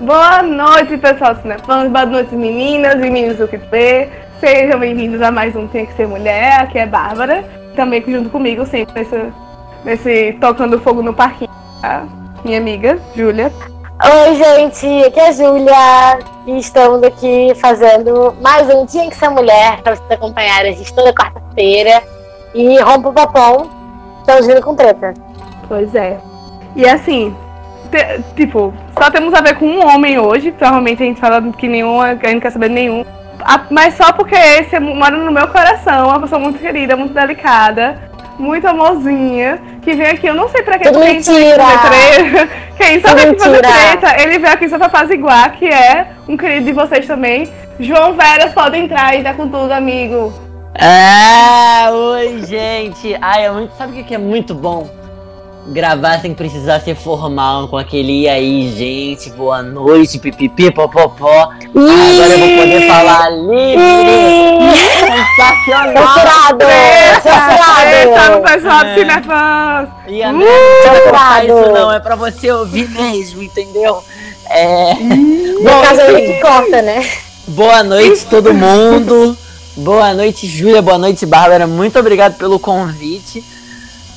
Boa noite, pessoal cinefãs. Boa noite, meninas e meninos do que vê. Sejam bem-vindos a mais um Tem Que Ser Mulher. Aqui é Bárbara. Também junto comigo, sempre nesse, nesse Tocando Fogo no Parquinho, tá? Minha amiga, Júlia. Oi, gente. Aqui é a Júlia. E estamos aqui fazendo mais um Tinha Que Ser Mulher para vocês acompanharem a gente toda quarta-feira. E rompa o papão. Estamos vindo com treta. Pois é. E assim, tipo, só temos a ver com um homem hoje. Provavelmente a gente fala que nenhum, a gente não quer saber de nenhum. A- mas só porque esse mora no meu coração, uma pessoa muito querida, muito delicada, muito amorzinha, que vem aqui, eu não sei pra que Tudo quem mentira. treta. Quem só vem aqui fazer treta, ele veio aqui só pra apaziguar, que é um querido de vocês também. João Veras, pode entrar e tá com tudo, amigo. Ah, oi, gente. Ai, é muito, sabe o que é muito bom? Gravar sem precisar ser formal, com aquele e aí, gente, boa noite, pipipi, popopó. Agora eu vou poder falar livre. Sensacional. Censurado! Eita, no Censurado! pessoal do É. Cinefãs. E a Uh, não censurado. isso não, é pra você ouvir mesmo, entendeu? É... No caso, a gente corta, né? Boa noite, todo mundo. Boa noite, Júlia. Boa noite, Bárbara. Muito obrigado pelo convite.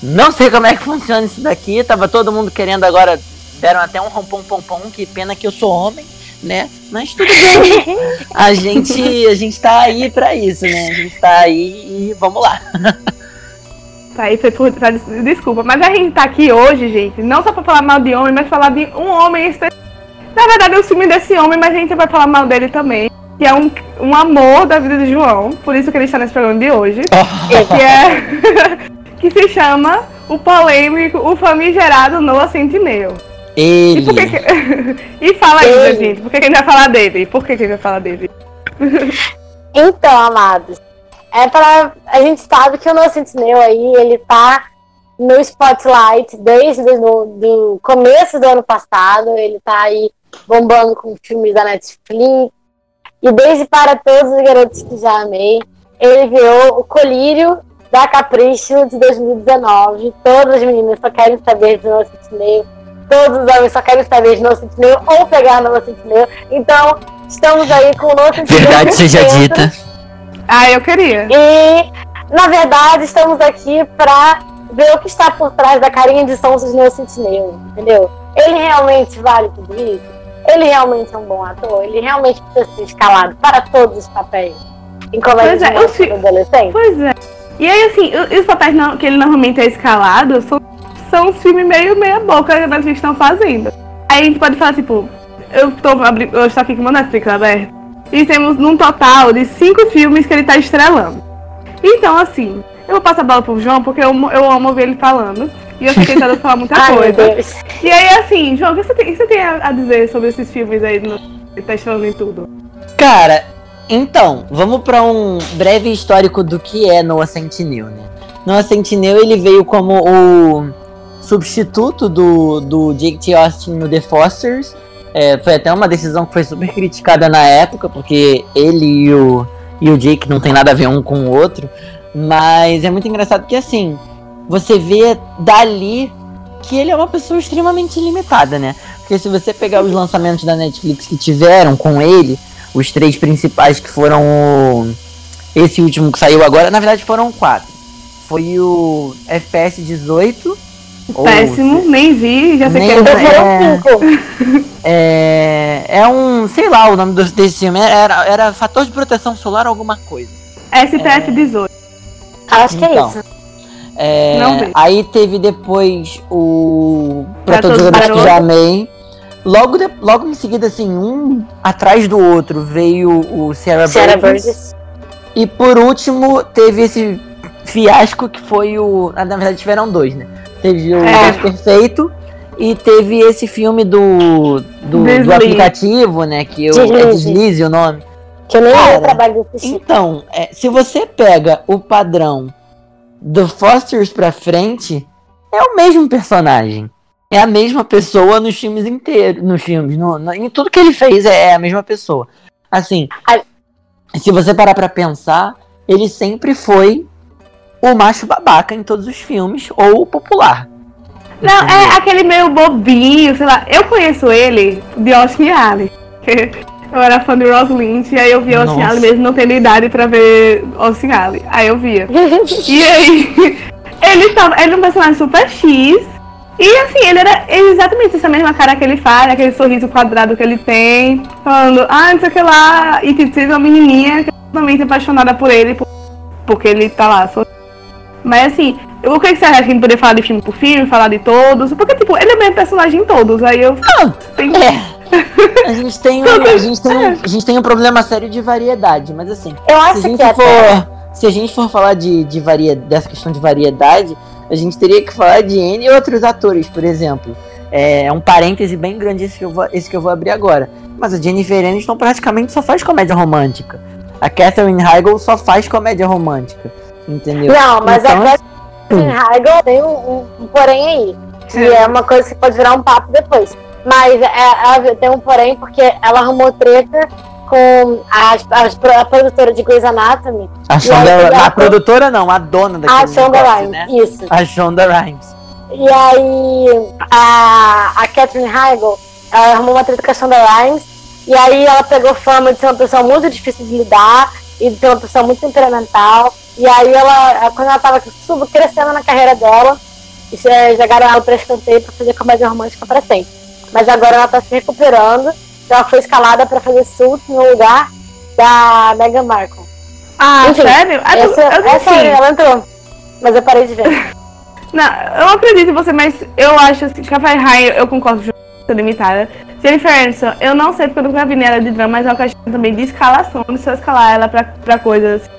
Não sei como é que funciona isso daqui. Tava todo mundo querendo agora. Deram até um rompom pom pom. Que pena que eu sou homem, né? Mas tudo bem. A gente, a gente tá aí pra isso, né? A gente tá aí e vamos lá. Tá aí, foi por, pra- desculpa, mas a gente tá aqui hoje, gente, não só pra falar mal de homem, mas falar de um homem específico. Na verdade, é o ciúme desse homem, mas a gente vai falar mal dele também. Que é um, um amor da vida de João, por isso que ele está nesse programa de hoje. Que é. que se chama o polêmico, o famigerado Noah Centineo. E Ele. por que. que- e fala aí, Ele. gente, por que, a gente vai falar dele? Por que, a gente vai falar dele? Então, amados, é para a gente sabe que o nosso Sentinel aí, ele tá no spotlight desde o do começo do ano passado, ele tá aí bombando com filmes da Netflix, e desde para todos os garotos que já amei, ele ganhou o colírio da Capricho de 2019. Todas as meninas só querem saber de nosso Sentinel, todos os homens só querem saber de nosso Sentinel ou pegar nosso Sentinel. Então, estamos aí com o nosso Sentinel Verdade seja dentro. dita. Ah, eu queria. E, na verdade, estamos aqui pra ver o que está por trás da carinha de sonsos no Sentinel, entendeu? Ele realmente vale tudo isso? Ele realmente é um bom ator? Ele realmente precisa ser escalado para todos os papéis? Em comédia Pois é, de eu adolescente? Pois é. E aí, assim, os papéis não- que ele normalmente é escalado são, são os filmes meio meia boca que eles estão fazendo. Aí a gente pode falar, tipo, eu tô, eu estou aqui com o meu Netflix aberto. E temos num total de cinco filmes que ele tá estrelando. Então, assim, eu vou passar a bola pro João, porque eu, eu amo ouvir ele falando. E eu sei que ele tá falar muita Ai, coisa. Deus. E aí, assim, João, o que você tem, o que você tem a a dizer sobre esses filmes aí no, que ele tá estrelando em tudo? Cara, então, vamos pra um breve histórico do que é Noah Centineo, né? Noah Centineo, ele veio como o substituto do, do Jake T. Austin no The Fosters. É, foi até uma decisão que foi super criticada na época, porque ele e o, e o Jake não tem nada a ver um com o outro. Mas é muito engraçado que, assim, você vê dali que ele é uma pessoa extremamente limitada, né? Porque se você pegar os lançamentos da Netflix que tiveram com ele, os três principais que foram o... esse último que saiu agora, na verdade foram quatro. Foi o FPS 18. ou Péssimo, se- nem vi, já sei Nem que é. cinco. É, é um, sei lá, o nome do- desse filme era, era fator de proteção solar alguma coisa. STF 18. Acho que é Então. isso. É, Não vi. aí teve depois o Pra Pra Todos os Garotos que Já. Amei. Logo, de- logo em seguida, assim, um atrás do outro, veio o Sarah, Sarah Burgess. Burgess. E por último, teve esse fiasco que foi o. ah, Na verdade, tiveram dois, né? Teve o É. Deus Perfeito e teve esse filme do, do, do aplicativo, né? Que eu, é Deslize. Deslize o nome. Que eu nem Cara, eu trabalho. Então, é, se você pega o padrão do Fosters pra frente, é o mesmo personagem. É a mesma pessoa nos filmes inteiros. Nos filmes, no, no- em tudo que ele fez é a mesma pessoa. Assim, se você parar pra pensar, ele sempre foi o macho babaca em todos os filmes, ou o popular. Não, é aquele meio bobinho, sei lá. Eu conheço ele de Austin Alley. Eu era fã de Ross Lynch, e aí eu via Austin Alley mesmo não tendo idade pra ver Austin Alley. Aí eu via. e aí, ele tava. Ele é um personagem super X. E assim, ele era exatamente essa mesma cara que ele faz, aquele sorriso quadrado que ele tem, falando, ah, não sei o que lá, e tipo, uma menininha que é totalmente apaixonada por ele, porque ele tá lá. Mas assim, o que você acha que poder falar de filme por filme, falar de todos? Porque, tipo, ele é mesmo personagem em todos. Aí eu. Não, tem... é. A gente tem, um, a, gente tem um, a gente tem um problema sério de variedade, mas assim. Eu acho se a gente que for, até... Se a gente for falar de, de varia, dessa questão de variedade, a gente teria que falar de N e outros atores, por exemplo. É, é um parêntese bem grande esse que, eu vou, esse que eu vou abrir agora. Mas a Jennifer Aniston praticamente só faz comédia romântica. A Catherine Heigl só faz comédia romântica. Entendeu? Não, mas então, a Catherine Heigl tem um, um, porém aí. Que é uma coisa que pode virar um papo depois. Mas é, é, tem um porém porque ela arrumou treta com a, a, a produtora de Grey's Anatomy. A Shonda, a, produtora não, a dona daquele A Shonda Rhimes, né? isso. A Shonda Rhimes. E aí a, a Catherine Heigl ela arrumou uma treta com a Shonda Rhimes e aí ela pegou fama de ser uma pessoa muito difícil de lidar e de ser uma pessoa muito temperamental. E aí ela, quando ela tava crescendo na carreira dela, jogaram ela pra escanteio pra fazer comédia romântica pra sempre. Mas agora ela tá se recuperando. Ela foi escalada para fazer Suits no lugar da Meghan Markle. Ah, Enfim, sério? Ah, essa, eu, essa aí, ela entrou. Mas eu parei de ver. Não, eu acredito em você, mas eu acho assim, Café High, eu concordo com limitada. Jennifer Aniston, eu não sei porque eu nunca vi nela de drama, mas é uma questão também de escalação, de só escalar ela pra, pra coisas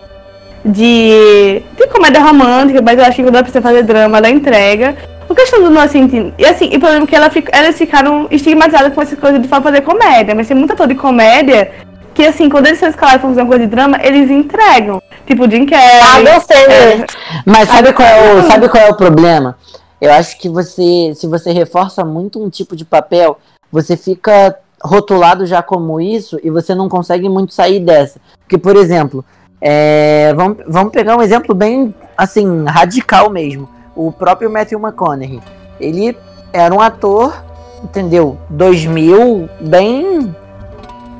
de, de comédia romântica, mas eu acho que quando ela precisa fazer drama, ela entrega. A questão do não assim, e assim, e o problema é que ela fica, elas ficaram estigmatizadas com essa coisa de só fazer comédia, mas tem muita ator de comédia que assim, quando eles são escalados pra fazer uma coisa de drama, eles entregam. Tipo, Jim Carrey. Ah, gostei. É, mas sabe qual, é o, sabe qual é o problema? Eu acho que você, se você reforça muito um tipo de papel, você fica rotulado já como isso e você não consegue muito sair dessa. Porque, por exemplo, é, vamos, vamos pegar um exemplo bem, assim, radical mesmo o próprio Matthew McConaughey. Ele era um ator, entendeu? 2000, bem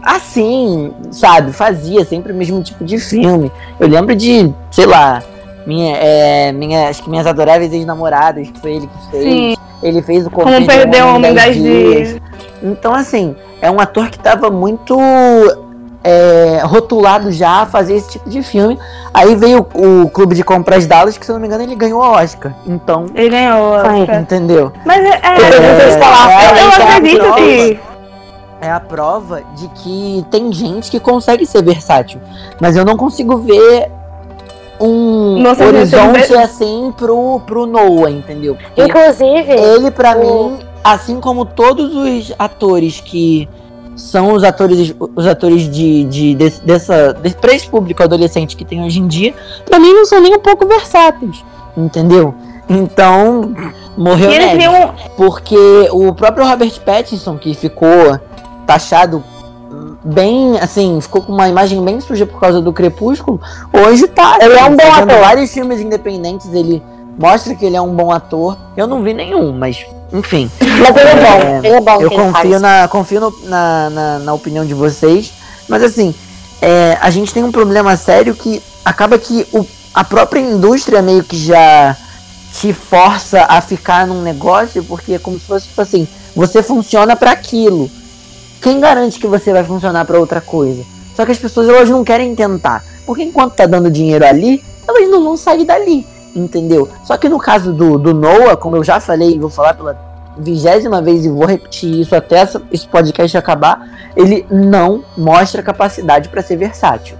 assim, sabe? Fazia sempre o mesmo tipo de filme. Eu lembro de, sei lá, minha, é, minha, acho que minhas adoráveis ex-namoradas, que foi ele que fez. Sim. Ele fez o Como Perdeu um Homem 10 dias. dias. Então, assim, é um ator que estava muito é, rotulado já a fazer esse tipo de filme. Aí veio o, o Clube de Compras Dallas, que se eu não me engano ele ganhou o Oscar. Então. Ele ganhou o Oscar. Entendeu? Mas é. é, é, é eu acredito que. É a prova de que tem gente que consegue ser versátil. Mas eu não consigo ver um Nossa, horizonte assim pro, pro Noah, entendeu? Porque Inclusive. Ele, para o... mim, assim como todos os atores que são os atores os atores de, de, de dessa de, pra esse público adolescente que tem hoje em dia, pra mim não são nem um pouco versáteis, entendeu? Então, morreu nele. Um... Porque o próprio Robert Pattinson, que ficou taxado bem, assim, ficou com uma imagem bem suja por causa do Crepúsculo, hoje tá. Ele é um bom ator. vários filmes independentes, ele mostra que ele é um bom ator. Eu não vi nenhum, mas enfim. Mas ele é bom, é, ele é bom. Eu confio, na, confio no, na, na, na, opinião de vocês. Mas assim, é, a gente tem um problema sério que acaba que o, a própria indústria meio que já te força a ficar num negócio, porque é como se fosse tipo assim, você funciona para aquilo. Quem garante que você vai funcionar para outra coisa? Só que as pessoas elas não querem tentar, porque enquanto tá dando dinheiro ali, elas não vão sair dali entendeu? Só que no caso do, do Noah, como eu já falei, vou falar pela vigésima vez e vou repetir isso até essa, esse podcast acabar, ele não mostra capacidade para ser versátil.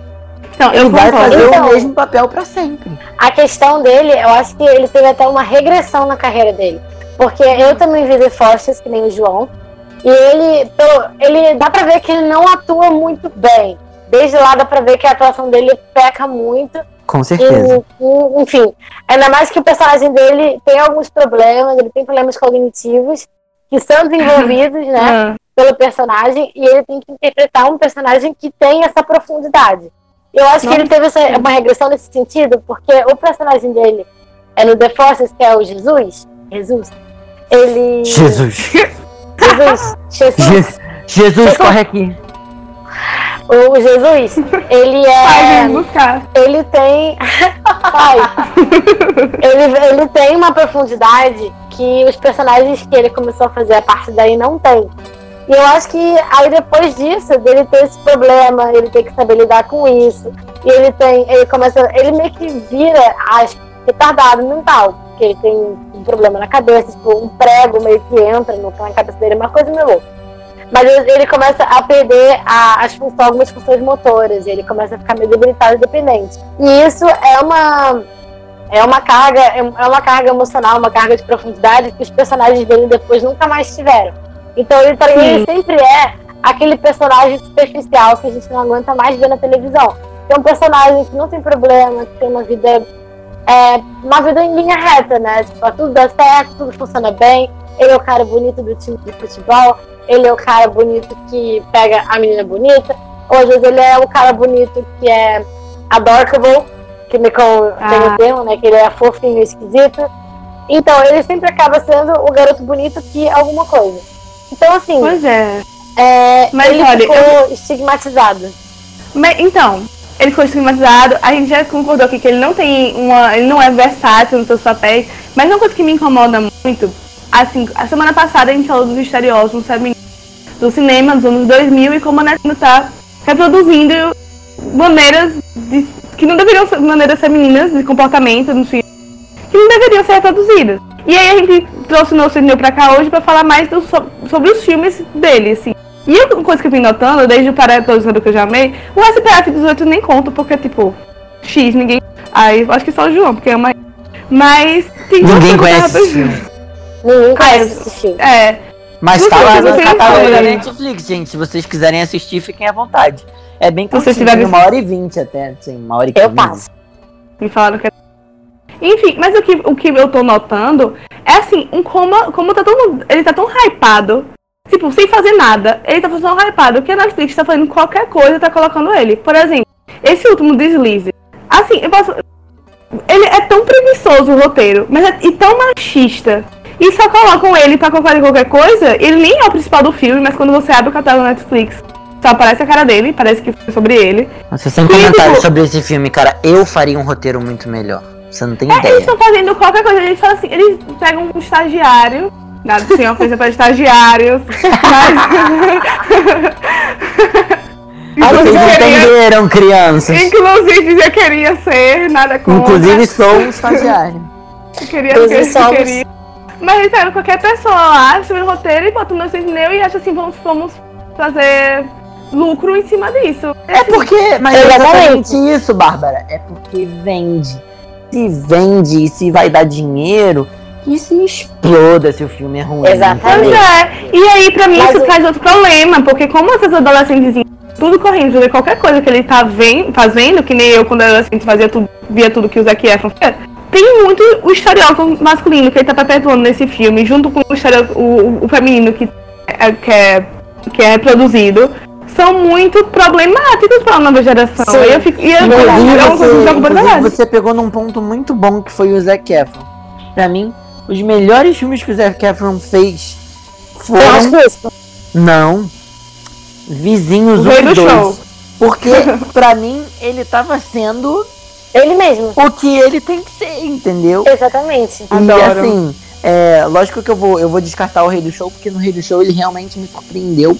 Não, ele vai fazer então, o mesmo papel para sempre. A questão dele, eu acho que ele teve até uma regressão na carreira dele. Porque eu também vi The Forces, que nem o João, e ele, ele dá pra ver que ele não atua muito bem. Desde lá dá pra ver que a atuação dele peca muito. Com certeza. E, e, enfim, ainda mais que o personagem dele tem alguns problemas, ele tem problemas cognitivos que são desenvolvidos, né, ah. pelo personagem, e ele tem que interpretar um personagem que tem essa profundidade. Eu acho Nossa. que ele teve essa, uma regressão nesse sentido, porque o personagem dele é no The Forces, que é o Jesus, Jesus, Ele. Jesus. Jesus. Jesus. Je Jesus, corre aqui. O Jesus, ele Pai, é. vem buscar. Ele tem. Pai. Ele, ele tem uma profundidade que os personagens que ele começou a fazer a partir daí não tem. E eu acho que aí depois disso, dele ter esse problema, ele tem que saber lidar com isso. E ele tem. Ele começa. Ele meio que vira acho, retardado mental. Porque ele tem um problema na cabeça, tipo, um prego meio que entra no, na cabeça dele, uma coisa meio louca. Mas ele, começa a perder a, as funções, algumas funções motoras, ele começa a ficar meio debilitado e dependente. E isso é uma é uma carga é uma carga emocional, uma carga de profundidade que os personagens dele depois nunca mais tiveram. Então ele, pra mim, ele sempre é aquele personagem superficial que a gente não aguenta mais ver na televisão. É um personagem que não tem problema, que tem uma vida é, uma vida em linha reta, né? Tipo, tudo dá certo, tudo funciona bem. Ele é o cara bonito do time de futebol, ele é o cara bonito que pega a menina bonita, ou às vezes ele é o cara bonito que é adorable, que me com, Ah. tem o termo, né? Que ele é fofinho e esquisito. Então, ele sempre acaba sendo o garoto bonito que é alguma coisa. Então, assim, Pois é. é, Mas ele olha, ficou estigmatizado. Mas, então, ele ficou estigmatizado. A gente já concordou aqui que ele não tem uma. Ele não é versátil nos seus papéis. Mas uma coisa que me incomoda muito, assim, a semana passada a gente falou dos estereótipos femininos do cinema dos anos 2000 e como a Netflix tá reproduzindo maneiras de, que não deveriam ser maneiras femininas de comportamento no filme, que não deveriam ser reproduzidas. E aí a gente trouxe o nosso Cineu pra cá hoje pra falar mais do- so- sobre os filmes dele, assim. E uma coisa que eu vim notando, desde o Paratoso que eu já amei, o SPF 18 nem conto, porque, tipo, X, ninguém. Aí acho que só o João, porque é uma. Mas tem Ninguém conhece. Ninguém Ah, conhece eu- esse filme. É, Mas tá lá no catálogo da né? Netflix, gente. Se vocês quiserem assistir, fiquem à vontade. É bem Se você curtinho, tiver tem visto- uma hora e vinte até, assim, uma hora e Eu quinze. passo. me falaram que é. Enfim, mas o que, o que eu tô notando é assim, um como, como tá tão. Ele tá tão hypado. Tipo, sem fazer nada. Ele tá tão hypado que a Netflix tá fazendo qualquer coisa e tá colocando ele. Por exemplo, esse último deslize. Assim, eu posso. Ele é tão preguiçoso o roteiro, mas é e tão machista. E só colocam ele pra qualquer qualquer coisa. Ele nem é o principal do filme, mas quando você abre o catálogo da Netflix, só aparece a cara dele, parece que foi sobre ele. Nossa, sem comentários tipo- sobre esse filme, cara. Eu faria um roteiro muito melhor. Você não tem Eles ideia. estão fazendo qualquer coisa, eles falam assim, eles pegam um estagiário, nada sem ofensa para estagiários, mas. Vocês Inclusive, queria, entenderam, crianças. inclusive, eu queria ser, nada contra. Inclusive, sou um estagiário. eu queria, inclusive, eu somos. queria. Mas eles pegam qualquer pessoa lá, escrevem o roteiro e botam no cinema e acham assim, vamos, vamos fazer lucro em cima disso. É porque. Mas é Exatamente. exatamente isso, Bárbara. É porque vende. Se vende e se vai dar dinheiro, que se exploda se o filme é ruim. Exatamente. Pois é. E aí, pra mim, Mas isso o- traz outro problema, porque como essas adolescentes tudo correndo, qualquer coisa que ele tá vendo, fazendo, que nem eu quando era adolescente fazia tudo, via tudo que o Zac Efron fazia, tem muito o estereótipo masculino que ele tá perpetuando nesse filme, junto com o, estereótipo, o, o feminino que é, que, é, que é reproduzido, são muito problemáticos pra nova geração. Sim. E eu fico, e eu, é me você, você pegou num ponto muito bom que foi o Zac Efron. Pra mim, os melhores filmes que o Zac Efron fez Eu foram. isso. Não. Vizinhos O rei 1 e do 2. show. Porque, pra mim, ele tava sendo Ele mesmo. o que ele tem que ser, entendeu? Exatamente. E Adoro. assim, é, lógico que eu vou, eu vou descartar o Rei do Show, porque no Rei do Show ele realmente me surpreendeu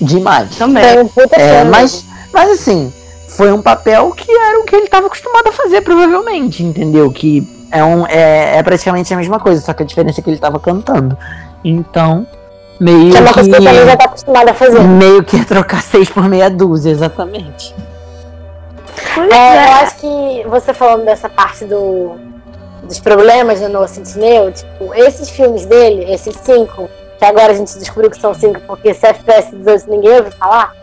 demais. Também. Um É, mas, mas assim, foi um papel que era o que ele estava acostumado a fazer, provavelmente, entendeu? Que é, um, é, é praticamente a mesma coisa, só que a diferença é que ele estava cantando. Então, meio Que é uma coisa que ele também já que. tá acostumado a fazer. Meio que ia trocar seis por meia dúzia, exatamente. É, é. eu acho que você falando dessa parte do, dos problemas do Noah Centineo, tipo, esses filmes dele, esses cinco, que agora a gente descobriu que são cinco porque se FPS 18 ninguém ouviu falar,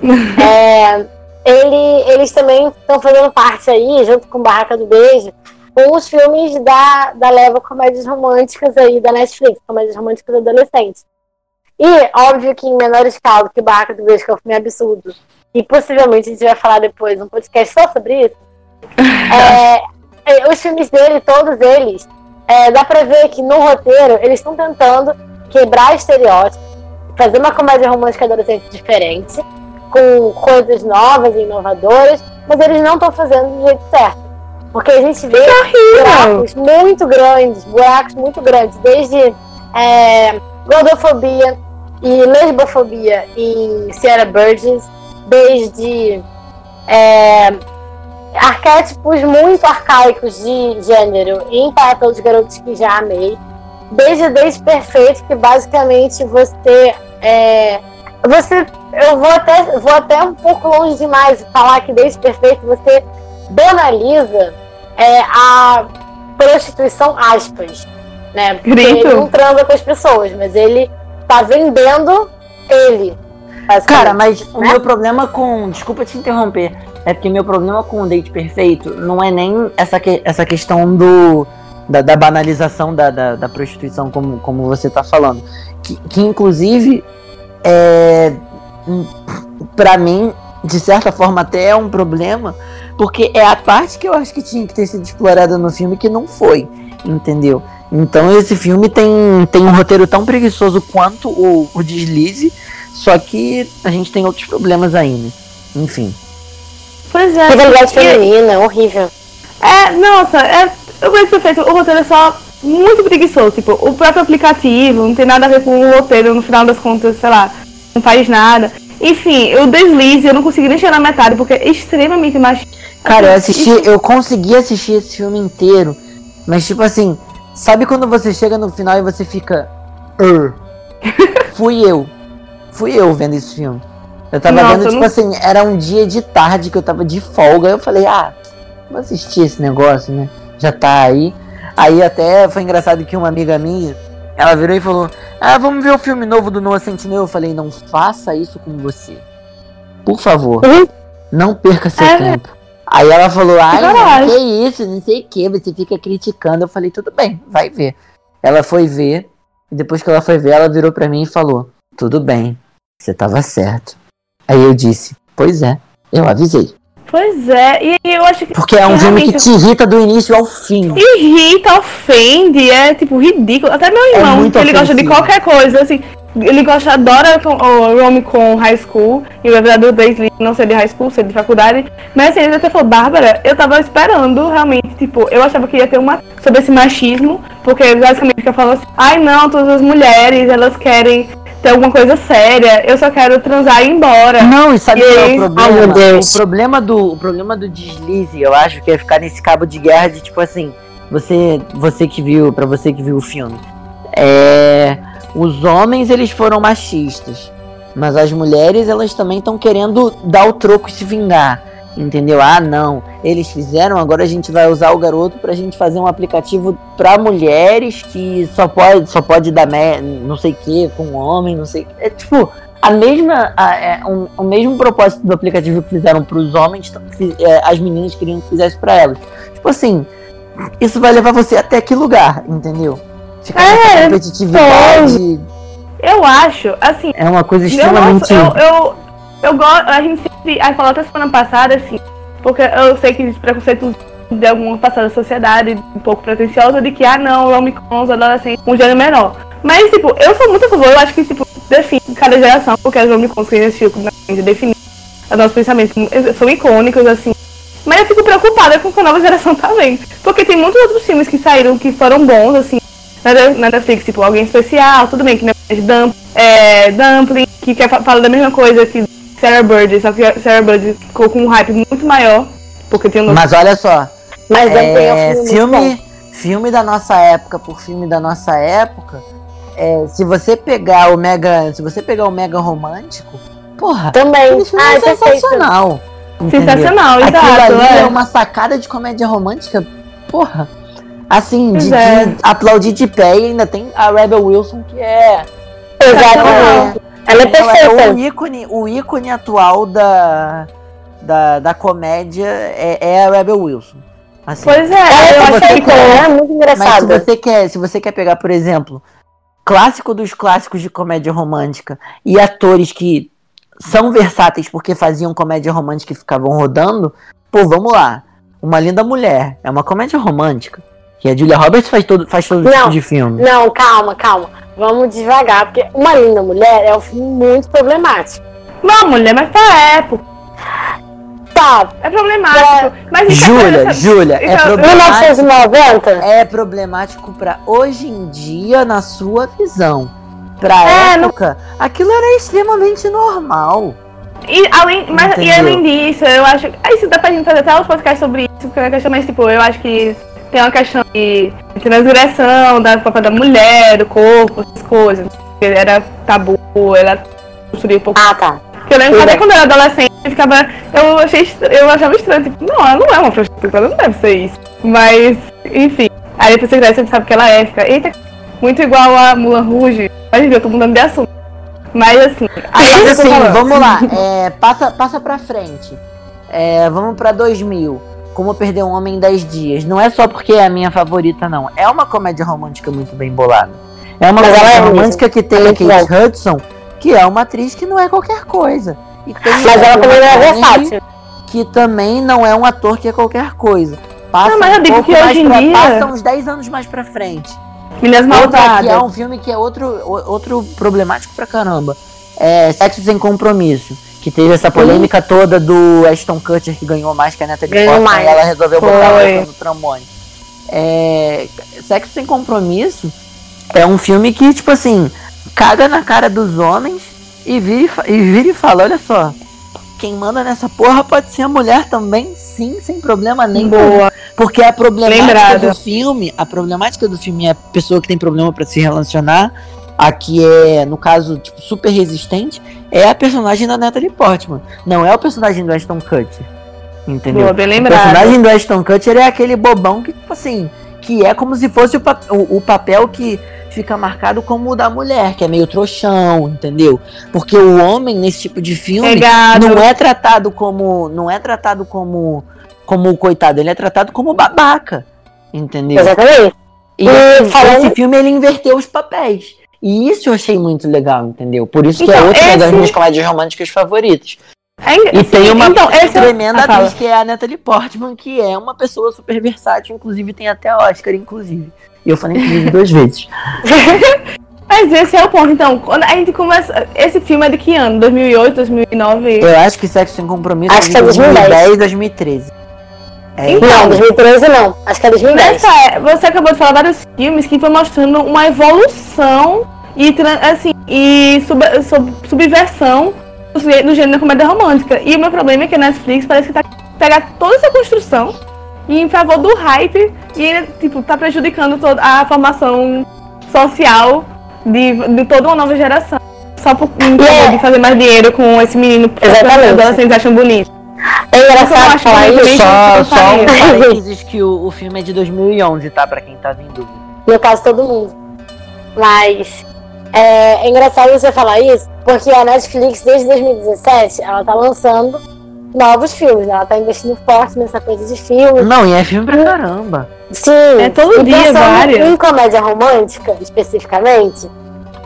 é, ele, eles também estão fazendo parte aí, junto com Barraca do Beijo, com os filmes da, da leva comédias românticas aí da Netflix, comédias românticas adolescentes. E, óbvio que em menor escala que Barraca do Beijo, que é um filme absurdo, e possivelmente a gente vai falar depois um podcast só sobre isso. É, é, os filmes dele, todos eles, é, dá pra ver que no roteiro eles estão tentando quebrar estereótipos, fazer uma comédia romântica adolescente diferente, com coisas novas e inovadoras, mas eles não estão fazendo do jeito certo. Porque a gente vê buracos muito grandes, buracos muito grandes, desde é, gordofobia e lesbofobia em Sierra Burgess, desde é, arquétipos muito arcaicos de gênero em dos Garotos que já amei, desde Desde Perfeito, que basicamente você é, você eu vou até vou até um pouco longe demais falar que Desde Perfeito você banaliza é, a prostituição aspas, né? Porque Grito. ele não transa com as pessoas, mas ele tá vendendo ele. Cara, mas o Né? meu problema com. Desculpa te interromper. É porque meu problema com o date perfeito não é nem essa, que, essa questão do. Da, da banalização da, da, da prostituição, como, como você tá falando. Que, que inclusive, é, pra mim, de certa forma, até é um problema, porque é a parte que eu acho que tinha que ter sido explorada no filme que não foi, entendeu? Então esse filme tem, tem um roteiro tão preguiçoso quanto o, o Deslize, só que a gente tem outros problemas aí, né? Enfim. Pois é. Rivalidade feminina, horrível. É, nossa, é, eu vejo perfeito. O roteiro é só muito preguiçoso. Tipo, o próprio aplicativo não tem nada a ver com o roteiro, no final das contas, sei lá, não faz nada. Enfim, o deslize, eu não consegui nem chegar na metade, porque é extremamente machista. Cara, eu assisti, eu consegui assistir esse filme inteiro, mas tipo assim, sabe quando você chega no final e você fica. "Er, fui eu. Fui eu vendo esse filme. Eu tava Nossa, vendo, tipo não- assim, era um dia de tarde que eu tava de folga. Eu falei, ah, vou assistir esse negócio, né? Já tá aí. Aí até foi engraçado que uma amiga minha, ela virou e falou: Ah, vamos ver o filme novo do Noah Sentinel. Eu falei, não faça isso com você. Por favor. Uhum. Não perca seu É. tempo. Aí ela falou, ai, que isso, não sei o que, você fica criticando. Eu falei, tudo bem, vai ver. Ela foi ver, e depois que ela foi ver, ela virou pra mim e falou, tudo bem, você tava certo. Aí eu disse, pois é, eu avisei. Pois é, e eu acho que. Porque é um filme que te irrita do início ao fim. Irrita, ofende, é tipo ridículo. Até meu irmão, muito ele gosta de qualquer coisa, assim. Ele gosta, adora o Rome com high school, e o verdadeiro deslize não ser de high school, ser de faculdade. Mas assim, ele até falou, Bárbara, eu tava esperando realmente, tipo, eu achava que ia ter uma sobre esse machismo, porque basicamente fica falando assim, ai não, todas as mulheres, elas querem ter alguma coisa séria, eu só quero transar e ir embora. Não, e sabe E qual é o problema? o problema do o problema do deslize, eu acho que é ficar nesse cabo de guerra de tipo assim, você você que viu, pra você que viu o filme. É, os homens eles foram machistas, mas as mulheres elas também estão querendo dar o troco e se vingar. Entendeu? Ah, não. Eles fizeram, agora a gente vai usar o garoto pra gente fazer um aplicativo pra mulheres que só pode, só pode dar me- não sei o que com homem, não sei o que. É tipo, a mesma, a- é, um- o mesmo propósito do aplicativo que fizeram pros homens, é, as meninas queriam que fizesse pra elas. Tipo assim, isso vai levar você até que lugar, entendeu? Ficar É, competitividade Eu acho, assim, é uma coisa extremamente. eu, eu, eu gosto. A gente sempre. Aí falou até semana passada, assim, porque eu sei que existe preconceito de alguma passada da sociedade, um pouco pretensiosa, de que, ah, não, adolescentes com um gênero menor. Mas, tipo, eu sou muito a favor, eu acho que, tipo, define cada geração, porque as com que assistiu, como a gente definiu os nossos pensamentos, são icônicos, assim. Mas eu fico preocupada com o que a nova geração tá vendo. Porque tem muitos outros filmes que saíram que foram bons, assim, na, Netflix, tipo, alguém especial, tudo bem, que não é Dump, é, Dumpling, que quer, fa- fala da mesma coisa que Sarah Bird, só que Sarah Bird ficou com um hype muito maior, porque tem um. Mas olha só, Mas é um É, filme, filme, da nossa época por filme da nossa época, é, se você pegar o mega, se você pegar o mega romântico, porra, Também. Ah, é perfeito. sensacional. entendeu? Sensacional, Aquilo exato. ali é. É. uma sacada de comédia romântica, porra. Assim, de, é. de aplaudir de pé e ainda tem a Rebel Wilson que é Exatamente. Ela é é perfeita. o ícone, o ícone atual da, da, da comédia é, é a Rebel Wilson. Assim, Pois é, eu acho perfeita, que. ela é muito Mas se você quer, se você quer pegar, por exemplo, clássico dos clássicos de comédia romântica e atores que são versáteis porque faziam comédia romântica e ficavam rodando, pô, vamos lá. Uma Linda Mulher é uma comédia romântica. Que a Julia Roberts faz todo, faz todo Não. tipo de filme. Não, calma, calma. Vamos devagar, porque Uma Linda Mulher é um filme muito problemático. Não, mulher, mas pra época. Tá, É problemático. Mas isso é Júlia, coisa- Júlia, é isso problemático. 1990? É problemático pra hoje em dia, na sua visão. Pra É, não- época, aquilo era extremamente normal. E além, mas, e além disso, eu acho. Aí isso dá pra gente fazer até um podcast sobre isso, porque é uma questão mais, tipo, eu acho que tem uma questão de transgressão da própria da mulher, do corpo, essas coisas. Era tabu, ela construiu um pouco. Ah, tá. Porque eu lembro até é. quando eu era adolescente, eu ficava. Eu, achei, eu achava estranho, tipo, não, ela não é uma prostituta, ela não deve ser isso. Mas, enfim. Aí depois você cresce, você sabe que ela é, fica, eita, muito igual a Mulan Rouge. Mas eu tô mudando de assunto. Mas assim. Aí assim, vamos lá. É, passa, passa pra frente. É, vamos pra 2000. Como perder um homem em 10 dias. Não é só porque é a minha favorita, não. É uma comédia romântica muito bem bolada. É uma Mas comédia é romântica que tem É a Kate Hudson, que é uma atriz que não é qualquer coisa. E tem Mas ela também não é versátil. que também não é um ator que é qualquer coisa. Passa Não, mas eu digo que hoje em pra, dia- passa uns 10 anos mais pra frente. Milhas malvadas. é um filme que é outro, outro problemático pra caramba. É Sexo Sem Compromisso. Que teve essa polêmica toda do Ashton Kutcher que ganhou mais que a Natalie Ganhou Portman mais. e ela resolveu botar a Foi. no tramone. É, Sexo Sem Compromisso é um filme que, tipo assim, caga na cara dos homens e vira e, vira e fala, olha só, quem manda nessa porra pode ser a mulher também, sim, sem problema nenhum. Boa. Porque a problemática Lembrado. do filme, a problemática do filme é a pessoa que tem problema pra se relacionar, a que é, no caso, tipo, super resistente, é a personagem da Natalie Portman. Não é o personagem do Ashton Kutcher. Entendeu? Boa, bem O personagem do Ashton Kutcher é aquele bobão que, tipo assim, que é como se fosse o, pa- o- o papel que fica marcado como o da mulher, que é meio trouxão, entendeu? Porque o homem, nesse tipo de filme, Pegado. não é tratado como. Não é tratado como. Como o coitado, ele é tratado como babaca. Entendeu? Exatamente. E E falando- esse filme ele inverteu os papéis. E isso eu achei muito legal, entendeu? Por isso que é Então, outra das esse- minhas comédias românticas favoritas. É E tem uma então, é- tremenda Ah, atriz que é a Natalie Portman, que é uma pessoa super versátil, inclusive tem até Oscar, inclusive. E eu falei inclusive duas vezes. Mas esse é o ponto. Então, quando a gente começa. Esse filme é de que ano? 2008, 2009? Eu acho que Sexo Sem Compromisso Acho é que é de 2010. 2010, 2013. É, Então, Não, 2013 não. Acho que é 2010. Nessa, é- você acabou de falar vários filmes que foi mostrando uma evolução e assim e sub, sub- subversão do gê- do gênero da comédia romântica. E o meu problema é que a Netflix parece que tá pegar toda essa construção e em favor do hype e tipo tá prejudicando toda a formação social de, de toda uma nova geração. Só por favor É. de fazer mais dinheiro com esse menino que os adolescentes acham bonito. É Eu engraçado acho falar que isso. Só, só um parênteses que o, o filme é de 2011, tá? Pra quem tava em dúvida. No caso, todo mundo. Mas é, é engraçado você falar isso, porque a Netflix, desde 2017, ela tá lançando novos filmes. né? Ela tá investindo forte nessa coisa de filmes. Não, e é filme pra caramba. Sim. É todo e dia, pensando várias. Em comédia romântica, especificamente,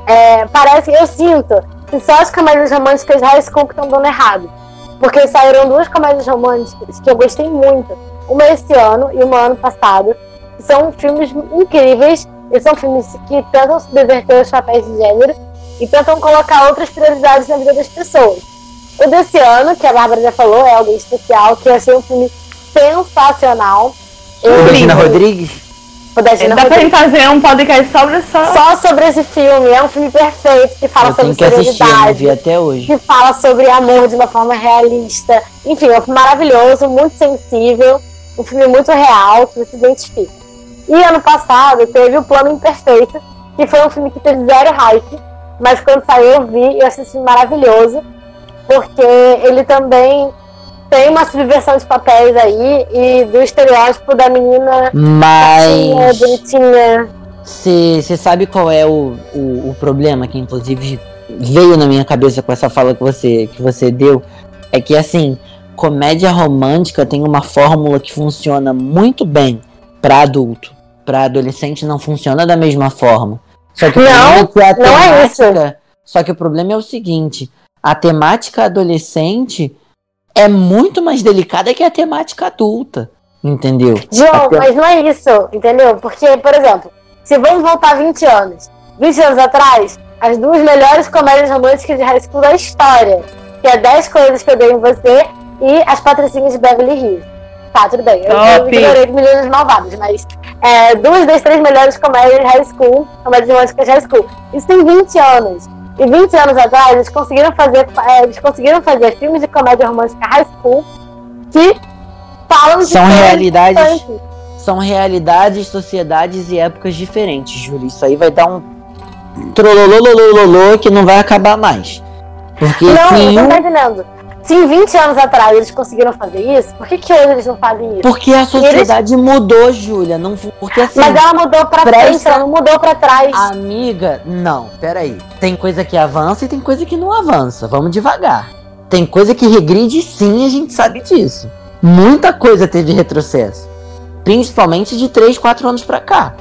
é, parece eu sinto que só as comédias românticas high school que estão dando errado. Porque saíram duas comédias românticas que eu gostei muito. Uma esse ano e uma ano passado. Que são filmes incríveis. E são filmes que tentam subverter os papéis de gênero e tentam colocar outras prioridades na vida das pessoas. O desse ano, que a Bárbara já falou, é alguém especial, que eu achei um filme sensacional. Eu- Regina Rodrigues? O da Gina Dá pra Rodrigues. gente fazer um podcast sobre só. Só sobre esse filme. É um filme perfeito que fala Eu sobre seriedade, até hoje. que fala sobre amor de uma forma realista. Enfim, é um filme maravilhoso, muito sensível, um filme muito real, que você identifica. E ano passado teve o Plano Imperfeito, que foi um filme que teve zero hype, mas quando saiu eu vi e filme maravilhoso, porque ele também tem uma subversão de papéis aí e do estereótipo da menina Mas. bonitinha. Você sabe qual é o, o, o problema que inclusive veio na minha cabeça com essa fala que você, que você deu? É que assim, comédia romântica tem uma fórmula que funciona muito bem pra adulto. Pra adolescente não funciona da mesma forma. Só que Não, é que a não é isso. temática. Só que o problema é o seguinte: a temática adolescente é muito mais delicada que a temática adulta. Entendeu? João, Até- mas não é isso, entendeu? Porque, por exemplo, se vamos voltar 20 anos, 20 anos atrás, as duas melhores comédias românticas de high school da história, que é 10 coisas que eu dei em você e as patricinhas de Beverly Hills. Tá, tudo bem. Eu, eu Top. ignorei Meninas Malvadas, mas é, duas das três melhores comédias de high school, comédias românticas high school. Isso tem 20 anos. E 20 anos atrás, eles conseguiram fazer, é, eles conseguiram fazer filmes de comédia romântica high school que falam de São realidades- importantes. São realidades, sociedades e épocas diferentes, Júlio. Isso aí vai dar um trololololololô que não vai acabar mais. Porque Não, não tá entendendo. Se em 20 anos atrás eles conseguiram fazer isso, por que, que hoje eles não fazem isso? Porque a sociedade mudou, Júlia. Não, porque assim. Mas ela mudou pra presta- frente, ela não mudou pra trás. Amiga, não, peraí. Tem coisa que avança e tem coisa que não avança. Vamos devagar. Tem coisa que regride sim, a gente sabe disso. Muita coisa teve retrocesso. Principalmente de 3, 4 anos pra cá.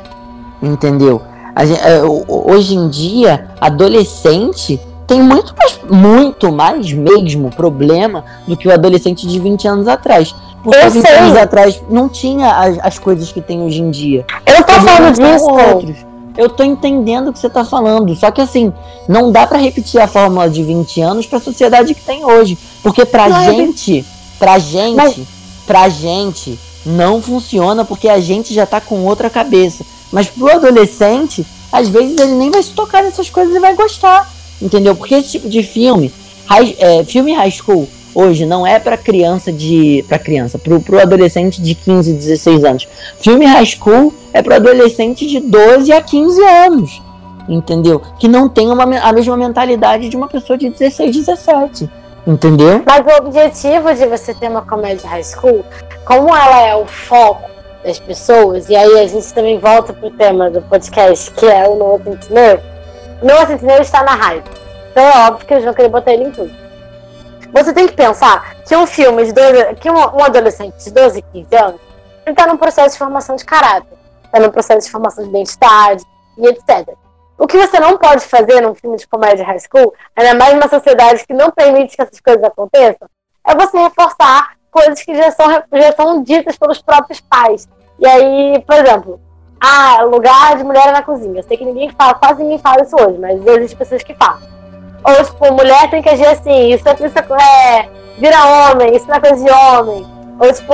Entendeu? A gen- o- o- hoje em dia, adolescente tem muito mais, muito mais mesmo problema do que o adolescente de 20 anos atrás. Porque Eu 20 sei. anos atrás não tinha as, as coisas que tem hoje em dia. Eu tô falando disso. outros. Eu tô entendendo o que você tá falando. Só que assim, não dá pra repetir a fórmula de 20 anos pra sociedade que tem hoje. Porque pra Não, eu gente, pra gente, Mas- pra gente, não funciona porque a gente já tá com outra cabeça. Mas pro adolescente, às vezes ele nem vai se tocar nessas coisas e vai gostar. Entendeu? Porque esse tipo de filme, high- é, filme high school, hoje não é pra criança de. pra criança, pro, pro adolescente de 15, 16 anos. Filme high school é para adolescente de 12 a 15 anos. Entendeu? Que não tem uma, a mesma mentalidade de uma pessoa de 16, 17. Entendeu? Mas o objetivo de você ter uma comédia high school, como ela é o foco das pessoas, e aí a gente também volta pro tema do podcast, que é o Noah Centineo. O Noah Centineo está na hype. Então é óbvio que eles vão querer botar ele em tudo. Você tem que pensar que um filme de 12, que um, um adolescente de 12, 15 anos, ele tá num processo de formação de caráter, tá num processo de formação de identidade e etc. O que você não pode fazer num filme de comédia high school, ainda mais numa sociedade que não permite que essas coisas aconteçam, é você reforçar coisas que já são, já são ditas pelos próprios pais. E aí, por exemplo, ah, lugar de mulher é na cozinha. Eu sei que ninguém fala, quase ninguém fala isso hoje, mas existem pessoas que falam. Ou, tipo, mulher tem que agir assim, isso, é- isso é, vira homem, isso não é coisa de homem. Ou, tipo,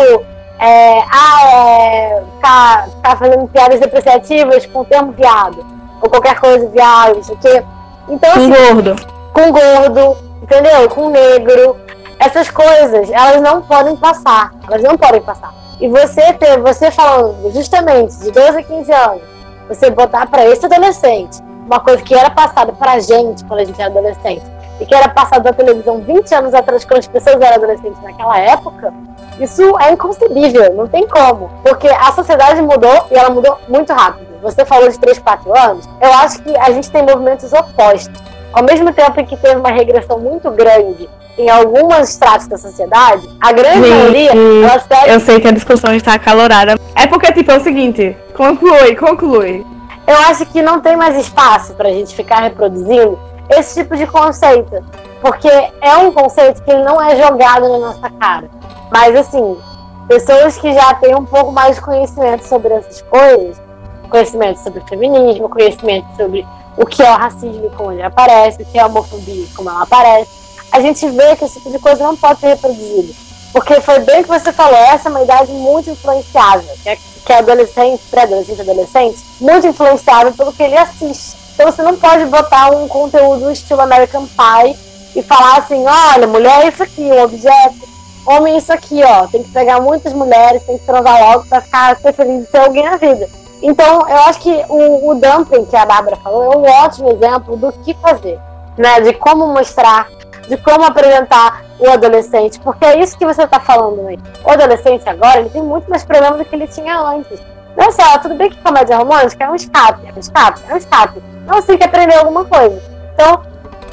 é, ah, é, ficar, ficar fazendo piadas depreciativas com o termo viado. Ou qualquer coisa, viado, isso aqui. Então, assim, Um gordo. com gordo, entendeu? Com negro. Essas coisas, elas não podem passar. Elas não podem passar. E você ter, você falando justamente de 12 a 15 anos, você botar pra esse adolescente uma coisa que era passada pra gente quando a gente era adolescente e que era passada na televisão 20 anos atrás quando as pessoas eram adolescentes naquela época, isso é inconcebível, não tem como. Porque a sociedade mudou e ela mudou muito rápido. Você falou de 3, 4 anos, eu acho que a gente tem movimentos opostos. Ao mesmo tempo em que teve uma regressão muito grande em algumas estratos da sociedade, a grande Gente, maioria, ela segue Eu sei que a discussão está acalorada. É porque, tipo, é o seguinte. Conclui, conclui. eu acho que não tem mais espaço pra gente ficar reproduzindo esse tipo de conceito. Porque é um conceito que não é jogado na nossa cara. Mas, assim, pessoas que já têm um pouco mais de conhecimento sobre essas coisas, conhecimento sobre o feminismo, conhecimento sobre o que é o racismo como ele aparece, o que é a homofobia como ela aparece, a gente vê que esse tipo de coisa não pode ser reproduzido. Porque foi bem que você falou, essa é uma idade muito influenciável, que é, que é adolescente, pré-adolescente, adolescente, muito influenciável pelo que ele assiste. Então você não pode botar um conteúdo estilo American Pie e falar assim, olha, mulher é isso aqui, um objeto, homem é isso aqui, ó, tem que pegar muitas mulheres, tem que transar logo pra ficar ser feliz e ter alguém na vida. Então, eu acho que o, o dumping que a Bárbara falou é um ótimo exemplo do que fazer, né? De como mostrar, de como apresentar o adolescente, porque é isso que você está falando aí. O adolescente agora, ele tem muito mais problema do que ele tinha antes. Não só, tudo bem que comédia romântica é um escape, é um escape, é um escape. Não tem que aprender alguma coisa. Então,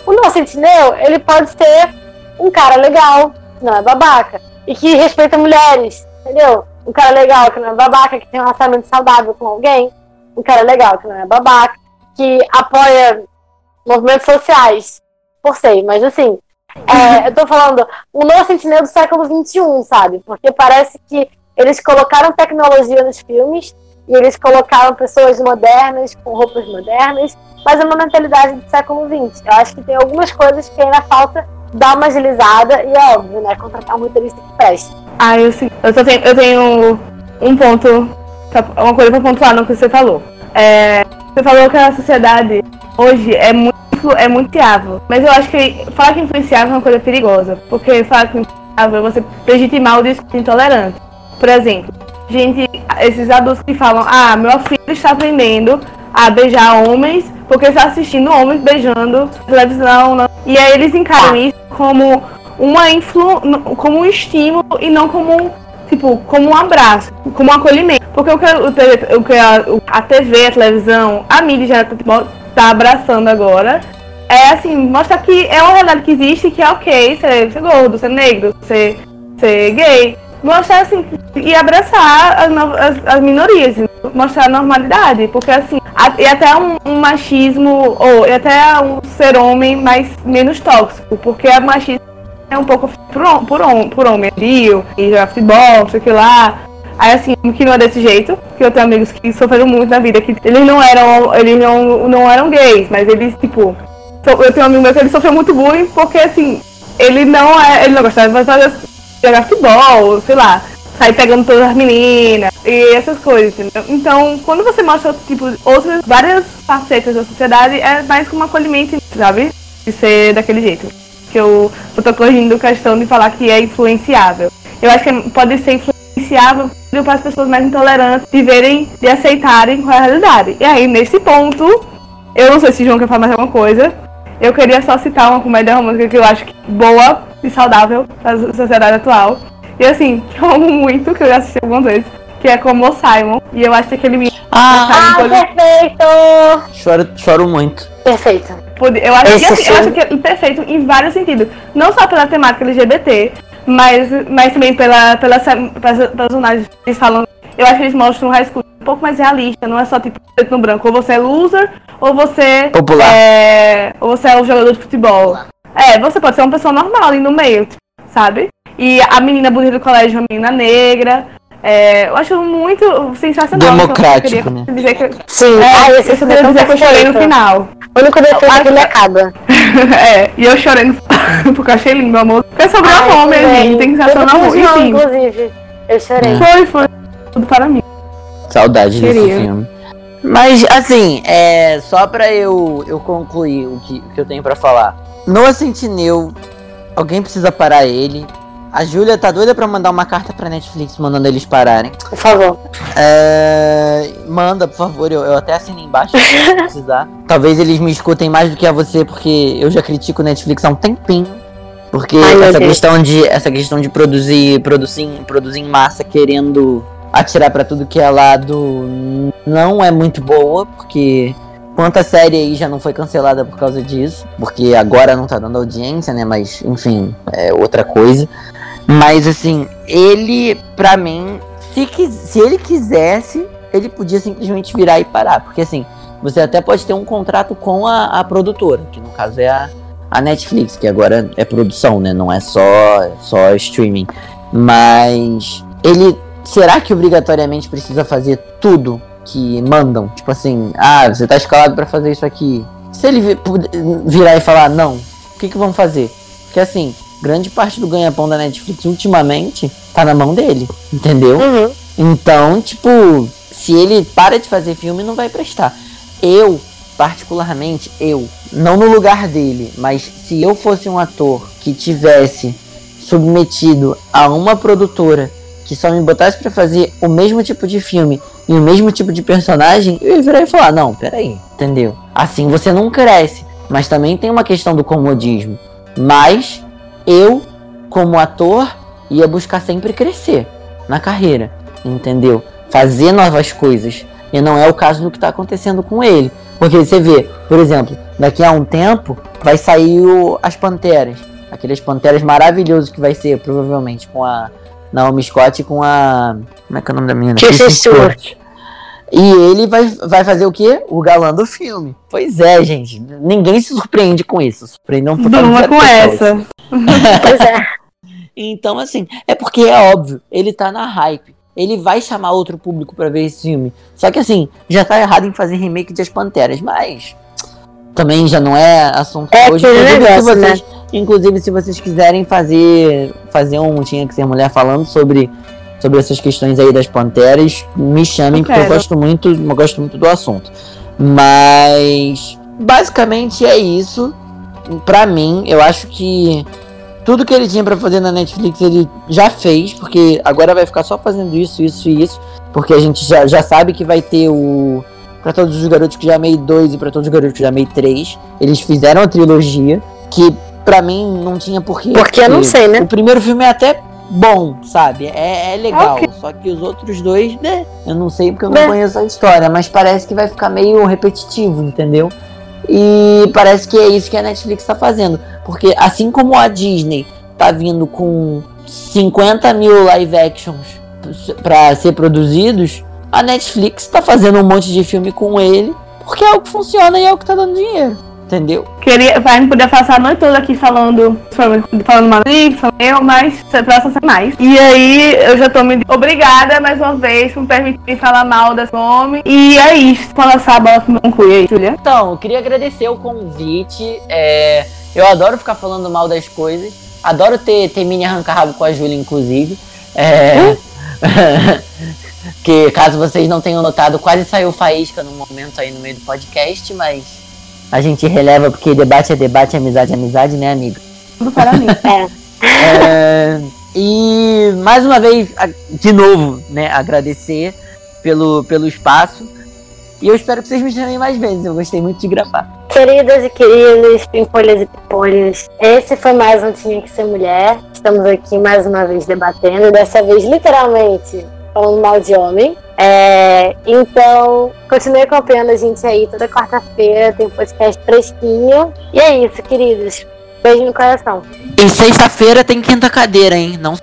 o nosso sentinel, ele pode ser um cara legal, não é babaca, e que respeita mulheres, entendeu? Um cara legal que não é babaca, que tem um relacionamento saudável com alguém, um cara legal que não é babaca, que apoia movimentos sociais, por sei, mas assim, é, eu tô falando o novo sentinel do século XXI, sabe? Porque parece que eles colocaram tecnologia nos filmes e eles colocaram pessoas modernas com roupas modernas, mas é uma mentalidade do século XX. Eu acho que tem algumas coisas que ainda falta dar uma agilizada e é óbvio, né? Contratar um roteirista que preste. Ah, eu sim. Eu, só tenho, eu tenho um ponto, uma coisa pra pontuar no que você falou. É, você falou que a sociedade hoje é muito, é muito fiável. Mas eu acho que falar que influenciável é uma coisa perigosa. Porque falar que influenciável é você legitimar o discurso intolerante. Por exemplo, gente, esses adultos que falam, ah, meu filho está aprendendo a beijar homens porque está assistindo homens beijando televisão. Não. E aí eles encaram isso como uma influ, como um estímulo e não como um, tipo, como um abraço, como um acolhimento. Porque o que, o, o que a, a TV, a televisão, a mídia já está tá abraçando agora é assim, mostrar que é uma realidade que existe, que é ok ser, ser gordo, ser negro, ser, ser gay mostrar assim e abraçar as, as, as, minorias, mostrar a normalidade, porque assim, a, e até um, um, machismo, ou e até um ser homem mais menos tóxico, porque a machismo é um pouco por, por, por homem, rio, e jogar futebol, sei que lá. Aí assim, que não é desse jeito, que eu tenho amigos que sofreram muito na vida, que eles não eram, eles não, não eram gays, mas eles, tipo, eu tenho um amigo meu que ele sofreu muito bullying porque assim, ele não é, ele não gostava de fazer jogar futebol, sei lá, sair pegando todas as meninas e essas coisas, entendeu? Então, quando você mostra, tipo, outras, várias facetas da sociedade, é mais como acolhimento, sabe? De ser daquele jeito. Que eu, eu tô corrigindo questão de falar que é influenciável. Eu acho que pode ser influenciável para as pessoas mais intolerantes de verem, de aceitarem qual é a realidade. E aí, nesse ponto, eu não sei se João quer falar mais alguma coisa. Eu queria só citar uma comédia romântica que eu acho que boa e saudável para a sociedade atual. E assim, que eu amo muito, que eu já assisti algumas vezes, que é como o Simon. E eu acho que aquele menino. Ah, ah perfeito! Choro, choro muito. Perfeito. Eu acho, que, assim, eu acho que é perfeito em vários sentidos. Não só pela temática LGBT, mas, mas também pela, pela, pelas personagens que eles falam. Eu acho que eles mostram um high school um pouco mais realista, não é só tipo preto no branco. Ou você é loser, ou você. Popular. É, ou você é um jogador de futebol. É, você pode ser uma pessoa normal ali no meio, sabe? E a menina bonita do colégio, a menina negra. É, eu acho muito sensacional. Democrático, né? Dizer que, Sim, é, ah, esse eu queria dizer que eu chorei no final. O único defeito é que ele acaba. é, e eu chorei no porque eu achei lindo, meu amor. Porque é sobre Ai, amor mesmo, gente. Tem que ser sobre amor. Enfim. Inclusive, eu chorei. Foi, foi. Tudo para mim. Saudade Queria. desse filme. Mas, assim, é, só pra eu, eu concluir o que, o que eu tenho pra falar. Noah Sentinel, alguém precisa parar ele. A Júlia tá doida pra mandar uma carta pra Netflix mandando eles pararem. Por favor. É... Manda, por favor. Eu, eu até assinei embaixo se precisar. Talvez eles me escutem mais do que a você, porque eu já critico Netflix há um tempinho. Porque Ai, essa questão de essa questão de produzir, produzir, produzir em massa querendo atirar para tudo que é lado não é muito boa, porque quanta série aí já não foi cancelada por causa disso, porque agora não tá dando audiência, né, mas enfim, é outra coisa. Mas assim, ele, pra mim, se, se ele quisesse, ele podia simplesmente virar e parar. Porque assim, você até pode ter um contrato com a, a produtora, que no caso é a, a Netflix, que agora é produção, né? Não é só, só streaming. Mas ele. Será que obrigatoriamente precisa fazer tudo que mandam? Tipo assim, ah, você tá escalado para fazer isso aqui. Se ele virar e falar, não, o que, que vão fazer? Porque assim, grande parte do ganha-pão da Netflix ultimamente tá na mão dele, entendeu? Uhum. Então, tipo, se ele para de fazer filme, não vai prestar. Eu, particularmente, eu, não no lugar dele, mas se eu fosse um ator que tivesse submetido a uma produtora que só me botasse para fazer o mesmo tipo de filme e o mesmo tipo de personagem, eu ia virar e falar: não, peraí, entendeu? Assim você não cresce. Mas também tem uma questão do comodismo. Mas eu, como ator, ia buscar sempre crescer na carreira, entendeu? Fazer novas coisas. E não é o caso do que está acontecendo com ele. Porque você vê, por exemplo, daqui a um tempo vai sair o, as Panteras. Aqueles Panteras maravilhosos que vai ser, provavelmente, com a Naomi Scott com a. Como é que é o nome da menina? Kristen Stewart. E ele vai, vai fazer o quê? O galã do filme. Pois é, gente. Ninguém se surpreende com isso. Surpreendam por Durma com essa. pois é. Então, assim, é porque é óbvio, ele tá na hype. ele vai chamar outro público para ver esse filme. Só que assim, já tá errado em fazer remake de As Panteras, mas também já não é assunto É hoje. se negócio, né? Inclusive, se vocês quiserem fazer fazer um Tinha que ser mulher falando sobre sobre essas questões aí das panteras, me chamem Eu porque eu gosto muito, eu gosto muito do assunto. Mas basicamente é isso. Pra mim, eu acho que tudo que ele tinha pra fazer na Netflix ele já fez, porque agora vai ficar só fazendo isso, isso e isso, porque a gente já, já sabe que vai ter o Pra todos os garotos que já amei 2 e pra todos os garotos que já amei 3. Eles fizeram a trilogia que pra mim não tinha porquê. Porque eu não sei, né? O primeiro filme é até bom, sabe? É, é legal. Ok. Só que os outros dois, né? Eu não sei porque eu não Né. conheço a história, mas parece que vai ficar meio repetitivo, entendeu? E parece que é isso que a Netflix tá fazendo. Porque assim como a Disney tá vindo com 50 mil live actions pra ser produzidos, a Netflix tá fazendo um monte de filme com ele, porque é o que funciona e é o que tá dando dinheiro. Entendeu? Queria, vai poder passar a noite toda aqui falando, falando Matrix, falando eu, mas próxima ser mais. E aí eu já tô me obrigada mais uma vez por me permitir falar mal desse nome. E é isso, pra lançar a bola pro meu cu. Aí, Julia? Então, eu queria agradecer o convite. é, eu adoro ficar falando mal das coisas. Adoro ter, ter mini arranca-rabo com a Júlia, inclusive. É, que caso vocês não tenham notado, quase saiu faísca no momento aí no meio do podcast, mas a gente releva porque debate é debate, amizade é amizade, né, amigo? Tudo para mim. É, e mais uma vez, de novo, né, agradecer pelo, pelo espaço. E eu espero que vocês me chamem mais vezes. Eu gostei muito de gravar. Queridas e queridos, pimpolhas e pimpolhos, esse foi mais um Tinha Que Ser Mulher. Estamos aqui mais uma vez debatendo, dessa vez literalmente falando mal de homem. É, então, continue acompanhando a gente aí toda quarta-feira, tem podcast fresquinho. E é isso, queridos. Beijo no coração. E sexta-feira tem quinta cadeira, hein? Não